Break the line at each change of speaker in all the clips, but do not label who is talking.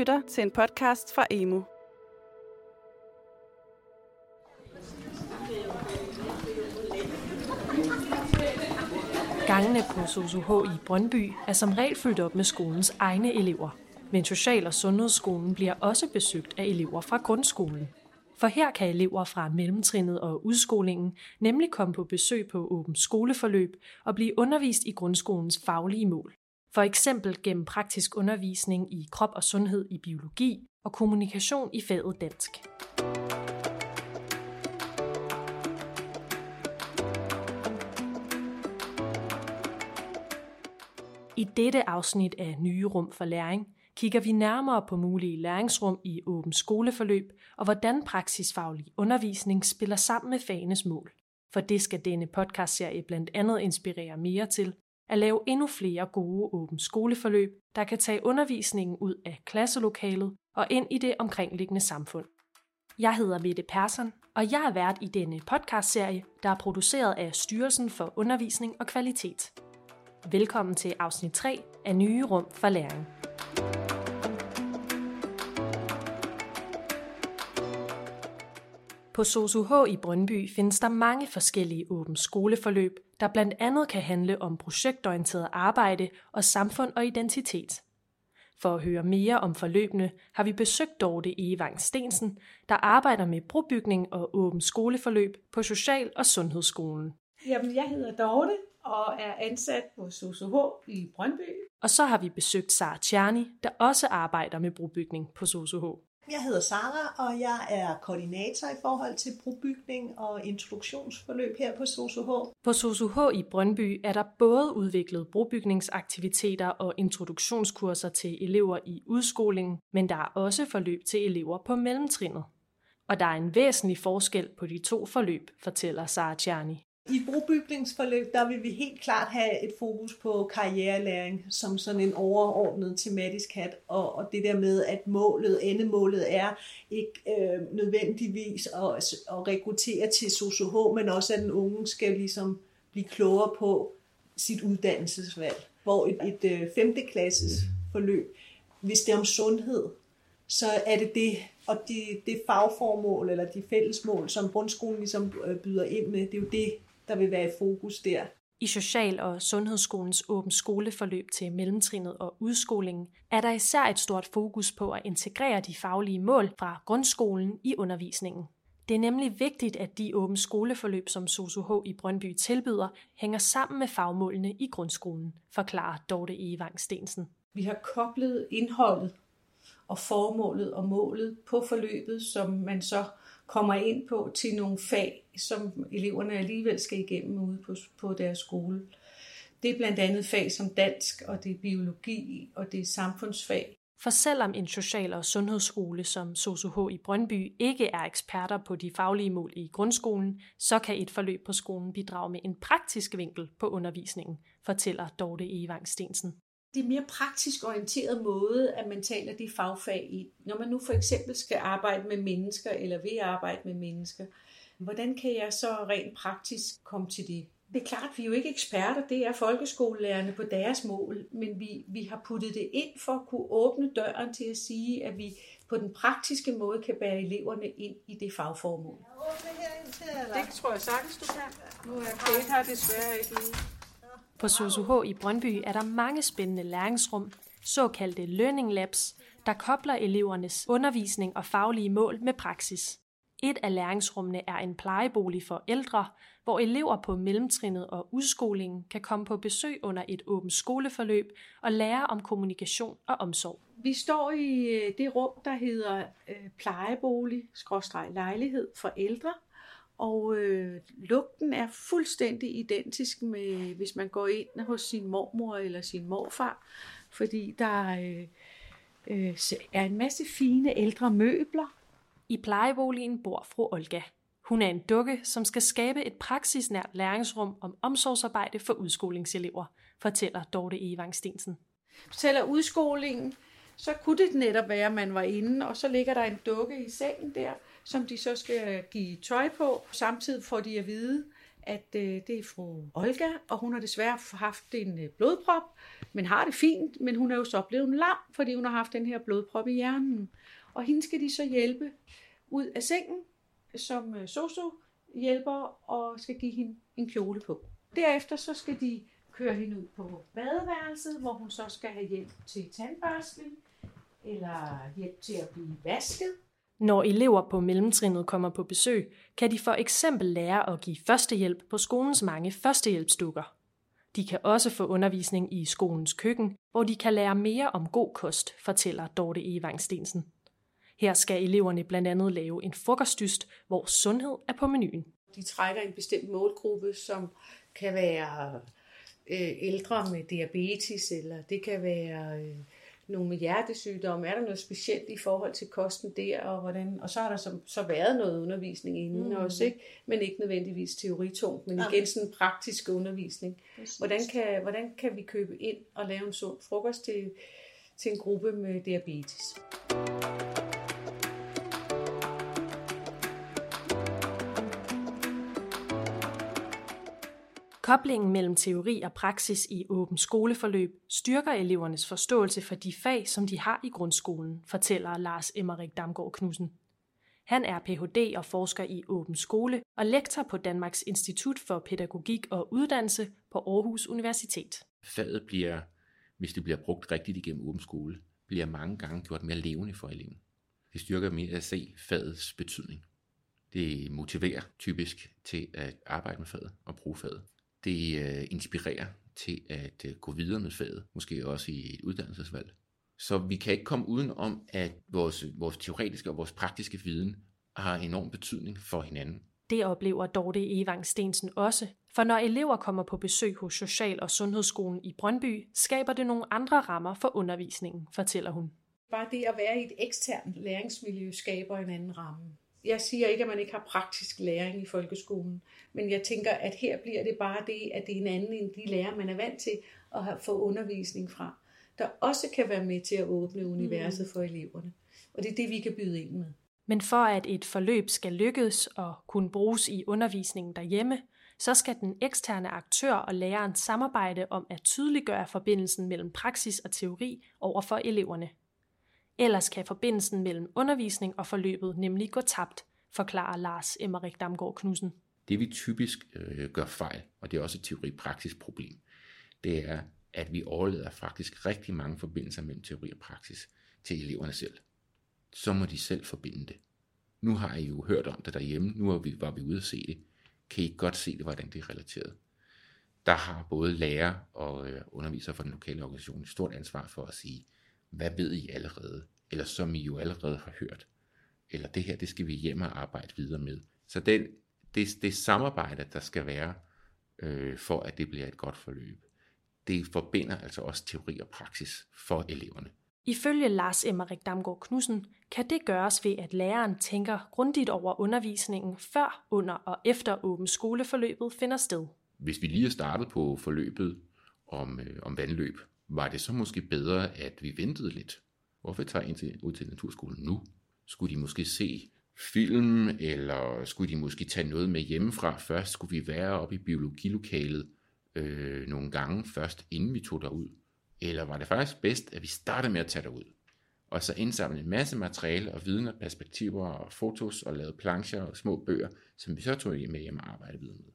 lytter til en podcast fra Emo.
Gangene på SOSUH i Brøndby er som regel fyldt op med skolens egne elever. Men Social- og Sundhedsskolen bliver også besøgt af elever fra grundskolen. For her kan elever fra mellemtrinnet og udskolingen nemlig komme på besøg på åbent skoleforløb og blive undervist i grundskolens faglige mål. For eksempel gennem praktisk undervisning i krop og sundhed i biologi og kommunikation i faget dansk. I dette afsnit af Nye Rum for Læring kigger vi nærmere på mulige læringsrum i åben skoleforløb og hvordan praksisfaglig undervisning spiller sammen med fagenes mål. For det skal denne podcastserie blandt andet inspirere mere til at lave endnu flere gode åben skoleforløb, der kan tage undervisningen ud af klasselokalet og ind i det omkringliggende samfund. Jeg hedder Mette Persson, og jeg er vært i denne podcastserie, der er produceret af Styrelsen for Undervisning og Kvalitet. Velkommen til afsnit 3 af Nye Rum for Læring. På SOSUH i Brøndby findes der mange forskellige åbent skoleforløb, der blandt andet kan handle om projektorienteret arbejde og samfund og identitet. For at høre mere om forløbene har vi besøgt Dorte Evang Stensen, der arbejder med brobygning og åbent skoleforløb på Social- og Sundhedsskolen.
Jamen, jeg hedder Dorte og er ansat på SOSUH i Brøndby.
Og så har vi besøgt Sara Tjerni, der også arbejder med brobygning på SOSUH.
Jeg hedder Sara, og jeg er koordinator i forhold til brobygning og introduktionsforløb her på SOSUH.
På SOSUH i Brøndby er der både udviklet brobygningsaktiviteter og introduktionskurser til elever i udskolingen, men der er også forløb til elever på mellemtrinnet. Og der er en væsentlig forskel på de to forløb, fortæller Sara Tjerni.
I brobygningsforløb, der vil vi helt klart have et fokus på karrierelæring som sådan en overordnet tematisk hat, og, og det der med, at målet, endemålet er ikke øh, nødvendigvis at, at rekruttere til SOSUH, men også at den unge skal ligesom blive klogere på sit uddannelsesvalg. Hvor et, et øh, femte klasses forløb, hvis det er om sundhed, så er det det, og det, det fagformål eller de fællesmål, som grundskolen ligesom øh, byder ind med, det er jo det, der vil være i fokus der.
I Social- og Sundhedsskolens åbent skoleforløb til mellemtrinnet og udskolingen er der især et stort fokus på at integrere de faglige mål fra grundskolen i undervisningen. Det er nemlig vigtigt, at de åbent skoleforløb, som SOSUH i Brøndby tilbyder, hænger sammen med fagmålene i grundskolen, forklarer Dorte Evang Stensen.
Vi har koblet indholdet og formålet og målet på forløbet, som man så kommer ind på til nogle fag, som eleverne alligevel skal igennem ude på, på deres skole. Det er blandt andet fag som dansk, og det er biologi, og det er samfundsfag.
For selvom en social- og sundhedsskole som SOSUH i Brøndby ikke er eksperter på de faglige mål i grundskolen, så kan et forløb på skolen bidrage med en praktisk vinkel på undervisningen, fortæller Dorte Evang Stensen
det er mere praktisk orienteret måde, at man taler de fagfag i. Når man nu for eksempel skal arbejde med mennesker, eller vil arbejde med mennesker, hvordan kan jeg så rent praktisk komme til det? Det er klart, vi er jo ikke eksperter, det er folkeskolelærerne på deres mål, men vi, vi har puttet det ind for at kunne åbne døren til at sige, at vi på den praktiske måde kan bære eleverne ind i det fagformål.
Det tror jeg sagtens, du kan. Nu er Kate her desværre ikke lige.
På SOSUH i Brøndby er der mange spændende læringsrum, såkaldte learning labs, der kobler elevernes undervisning og faglige mål med praksis. Et af læringsrummene er en plejebolig for ældre, hvor elever på mellemtrinnet og udskolingen kan komme på besøg under et åbent skoleforløb og lære om kommunikation og omsorg.
Vi står i øh, det rum, der hedder øh, plejebolig, lejlighed for ældre, og øh, lugten er fuldstændig identisk med, hvis man går ind hos sin mormor eller sin morfar, fordi der øh, øh, er en masse fine ældre møbler.
I plejeboligen bor fru Olga. Hun er en dukke, som skal skabe et praksisnært læringsrum om omsorgsarbejde for udskolingselever, fortæller Dorte Evang Stensen.
Fortæller udskolingen, så kunne det netop være, at man var inde, og så ligger der en dukke i sengen der, som de så skal give tøj på. Samtidig får de at vide, at øh, det er fru Olga, og hun har desværre haft en øh, blodprop, men har det fint, men hun er jo så blevet lam, fordi hun har haft den her blodprop i hjernen. Og hende skal de så hjælpe ud af sengen, som øh, soso hjælper og skal give hende en kjole på. Derefter så skal de køre hende ud på badeværelset, hvor hun så skal have hjælp til tandbørstning, eller hjælp til at blive vasket.
Når elever på mellemtrinnet kommer på besøg, kan de for eksempel lære at give førstehjælp på skolens mange førstehjælpsdukker. De kan også få undervisning i skolens køkken, hvor de kan lære mere om god kost, fortæller Dorte Evang Stensen. Her skal eleverne blandt andet lave en frokostdyst, hvor sundhed er på menuen.
De trækker en bestemt målgruppe, som kan være øh, ældre med diabetes, eller det kan være øh, nogle med hjertesygdomme. Er der noget specielt i forhold til kosten der, og, hvordan, og så har der så, så været noget undervisning inden mm. også, ikke? men ikke nødvendigvis teoritungt, men igen sådan praktisk undervisning. Hvordan kan, hvordan kan vi købe ind og lave en sund frokost til, til en gruppe med diabetes?
Koblingen mellem teori og praksis i åben skoleforløb styrker elevernes forståelse for de fag, som de har i grundskolen, fortæller Lars Emmerik Damgaard Knudsen. Han er Ph.D. og forsker i åben skole og lektor på Danmarks Institut for Pædagogik og Uddannelse på Aarhus Universitet.
Faget bliver, hvis det bliver brugt rigtigt igennem åben skole, bliver mange gange gjort mere levende for eleven. Det styrker mere at se fagets betydning. Det motiverer typisk til at arbejde med faget og bruge faget det øh, inspirerer til at øh, gå videre med faget, måske også i et uddannelsesvalg. Så vi kan ikke komme uden om, at vores, vores teoretiske og vores praktiske viden har enorm betydning for hinanden.
Det oplever Dorte Evang Stensen også, for når elever kommer på besøg hos Social- og Sundhedsskolen i Brøndby, skaber det nogle andre rammer for undervisningen, fortæller hun.
Bare det at være i et eksternt læringsmiljø skaber en anden ramme jeg siger ikke, at man ikke har praktisk læring i folkeskolen, men jeg tænker, at her bliver det bare det, at det er en anden end de lærer, man er vant til at få undervisning fra, der også kan være med til at åbne universet for eleverne. Og det er det, vi kan byde ind med.
Men for at et forløb skal lykkes og kunne bruges i undervisningen derhjemme, så skal den eksterne aktør og læreren samarbejde om at tydeliggøre forbindelsen mellem praksis og teori over for eleverne. Ellers kan forbindelsen mellem undervisning og forløbet nemlig gå tabt, forklarer Lars Emmerik Damgaard Knudsen.
Det vi typisk øh, gør fejl, og det er også et teori-praksis problem, det er, at vi overlader faktisk rigtig mange forbindelser mellem teori og praksis til eleverne selv. Så må de selv forbinde det. Nu har I jo hørt om det derhjemme, nu var vi, var vi ude at se det. Kan I godt se det, hvordan det er relateret? Der har både lærer og øh, undervisere for den lokale organisation et stort ansvar for at sige, hvad ved I allerede? Eller som I jo allerede har hørt. Eller det her, det skal vi hjem og arbejde videre med. Så det, det, det samarbejde, der skal være, øh, for at det bliver et godt forløb, det forbinder altså også teori og praksis for eleverne.
Ifølge Lars Emmerik Damgaard Knudsen kan det gøres ved, at læreren tænker grundigt over undervisningen før, under og efter åben skoleforløbet finder sted.
Hvis vi lige er startet på forløbet om, øh, om vandløb, var det så måske bedre, at vi ventede lidt? Hvorfor tager ind til, ud til naturskolen nu? Skulle de måske se film, eller skulle de måske tage noget med hjemmefra først? Skulle vi være oppe i biologilokalet øh, nogle gange først, inden vi tog derud? Eller var det faktisk bedst, at vi startede med at tage derud? Og så indsamle en masse materiale og viden og perspektiver og fotos og lave plancher og små bøger, som vi så tog med hjem og arbejdede videre med.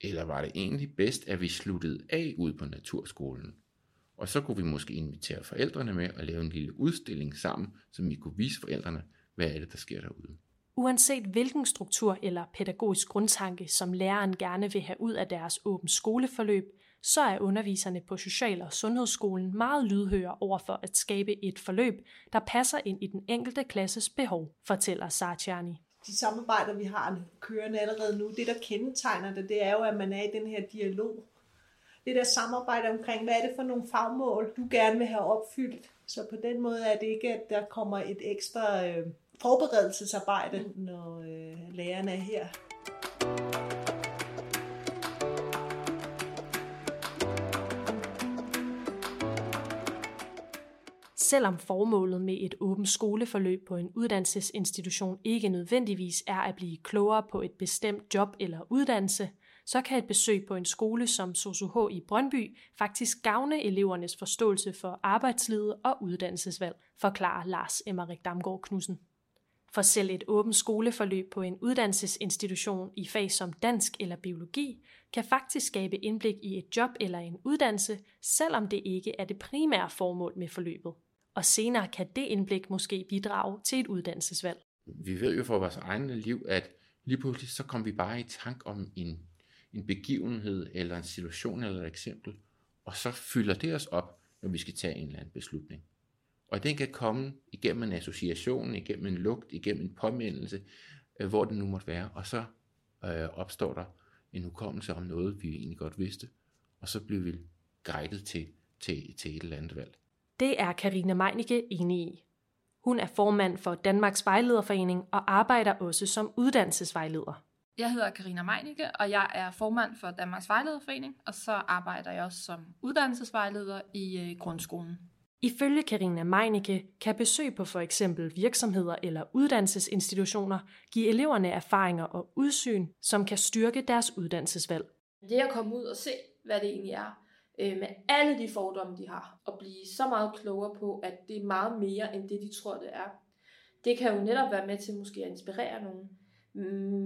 Eller var det egentlig bedst, at vi sluttede af ud på naturskolen, og så kunne vi måske invitere forældrene med og lave en lille udstilling sammen, som vi kunne vise forældrene, hvad er det, der sker derude.
Uanset hvilken struktur eller pædagogisk grundtanke, som læreren gerne vil have ud af deres åben skoleforløb, så er underviserne på Social- og Sundhedsskolen meget lydhøre over for at skabe et forløb, der passer ind i den enkelte klasses behov, fortæller Sarchani.
De samarbejder, vi har kørende allerede nu, det der kendetegner det, det er jo, at man er i den her dialog det der samarbejde omkring, hvad er det for nogle fagmål, du gerne vil have opfyldt. Så på den måde er det ikke, at der kommer et ekstra øh, forberedelsesarbejde, når øh, lærerne er her.
Selvom formålet med et åbent skoleforløb på en uddannelsesinstitution ikke nødvendigvis er at blive klogere på et bestemt job eller uddannelse, så kan et besøg på en skole som SOSUH i Brøndby faktisk gavne elevernes forståelse for arbejdslivet og uddannelsesvalg, forklarer Lars Emmerik Damgaard Knudsen. For selv et åbent skoleforløb på en uddannelsesinstitution i fag som dansk eller biologi kan faktisk skabe indblik i et job eller en uddannelse, selvom det ikke er det primære formål med forløbet. Og senere kan det indblik måske bidrage til et uddannelsesvalg.
Vi ved jo fra vores egne liv, at lige pludselig så kommer vi bare i tank om en, en begivenhed eller en situation eller et eksempel, og så fylder det os op, når vi skal tage en eller anden beslutning. Og den kan komme igennem en association, igennem en lugt, igennem en påmindelse, øh, hvor det nu måtte være. Og så øh, opstår der en hukommelse om noget, vi egentlig godt vidste. Og så bliver vi guidet til, til, til et eller andet valg.
Det er Karina Meinicke enig i. Hun er formand for Danmarks Vejlederforening og arbejder også som uddannelsesvejleder.
Jeg hedder Karina Meinicke, og jeg er formand for Danmarks Vejlederforening, og så arbejder jeg også som uddannelsesvejleder i øh, grundskolen.
Ifølge Karina Meinicke kan besøg på for eksempel virksomheder eller uddannelsesinstitutioner give eleverne erfaringer og udsyn, som kan styrke deres uddannelsesvalg.
Det at komme ud og se, hvad det egentlig er, øh, med alle de fordomme, de har, og blive så meget klogere på, at det er meget mere end det, de tror, det er. Det kan jo netop være med til måske at inspirere nogen.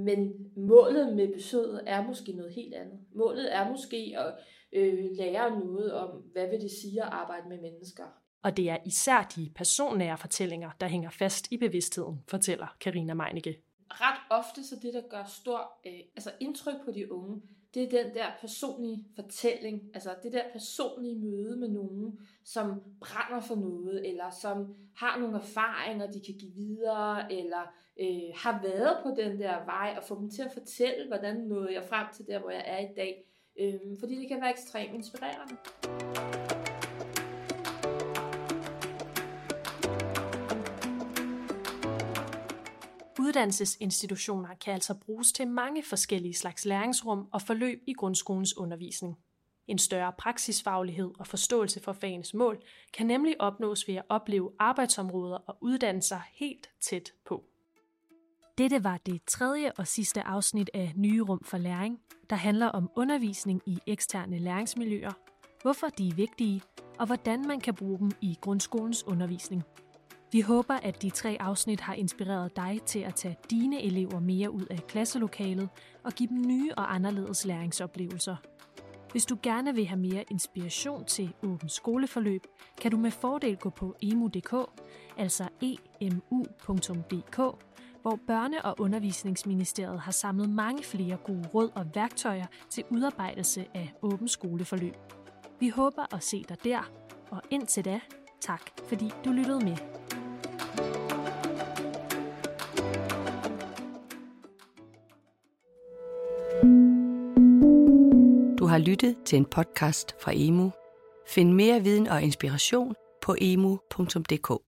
Men målet med besøget er måske noget helt andet. Målet er måske at øh, lære noget om, hvad vil det sige at arbejde med mennesker.
Og det er især de personnære fortællinger, der hænger fast i bevidstheden, fortæller Karina Meinicke.
Ret ofte så det, der gør stor øh, altså indtryk på de unge, det er den der personlige fortælling, altså det der personlige møde med nogen, som brænder for noget, eller som har nogle erfaringer, de kan give videre, eller øh, har været på den der vej, og få dem til at fortælle, hvordan nåede jeg frem til der, hvor jeg er i dag. Øh, fordi det kan være ekstremt inspirerende.
Uddannelsesinstitutioner kan altså bruges til mange forskellige slags læringsrum og forløb i grundskolens undervisning. En større praksisfaglighed og forståelse for fagens mål kan nemlig opnås ved at opleve arbejdsområder og uddannelser helt tæt på. Dette var det tredje og sidste afsnit af Nye Rum for Læring, der handler om undervisning i eksterne læringsmiljøer, hvorfor de er vigtige og hvordan man kan bruge dem i grundskolens undervisning. Vi håber, at de tre afsnit har inspireret dig til at tage dine elever mere ud af klasselokalet og give dem nye og anderledes læringsoplevelser. Hvis du gerne vil have mere inspiration til åben skoleforløb, kan du med fordel gå på emu.dk, altså emu.dk, hvor Børne- og Undervisningsministeriet har samlet mange flere gode råd og værktøjer til udarbejdelse af åben skoleforløb. Vi håber at se dig der, og indtil da, tak fordi du lyttede med.
Du har lyttet til en podcast fra Emu. Find mere viden og inspiration på emu.dk.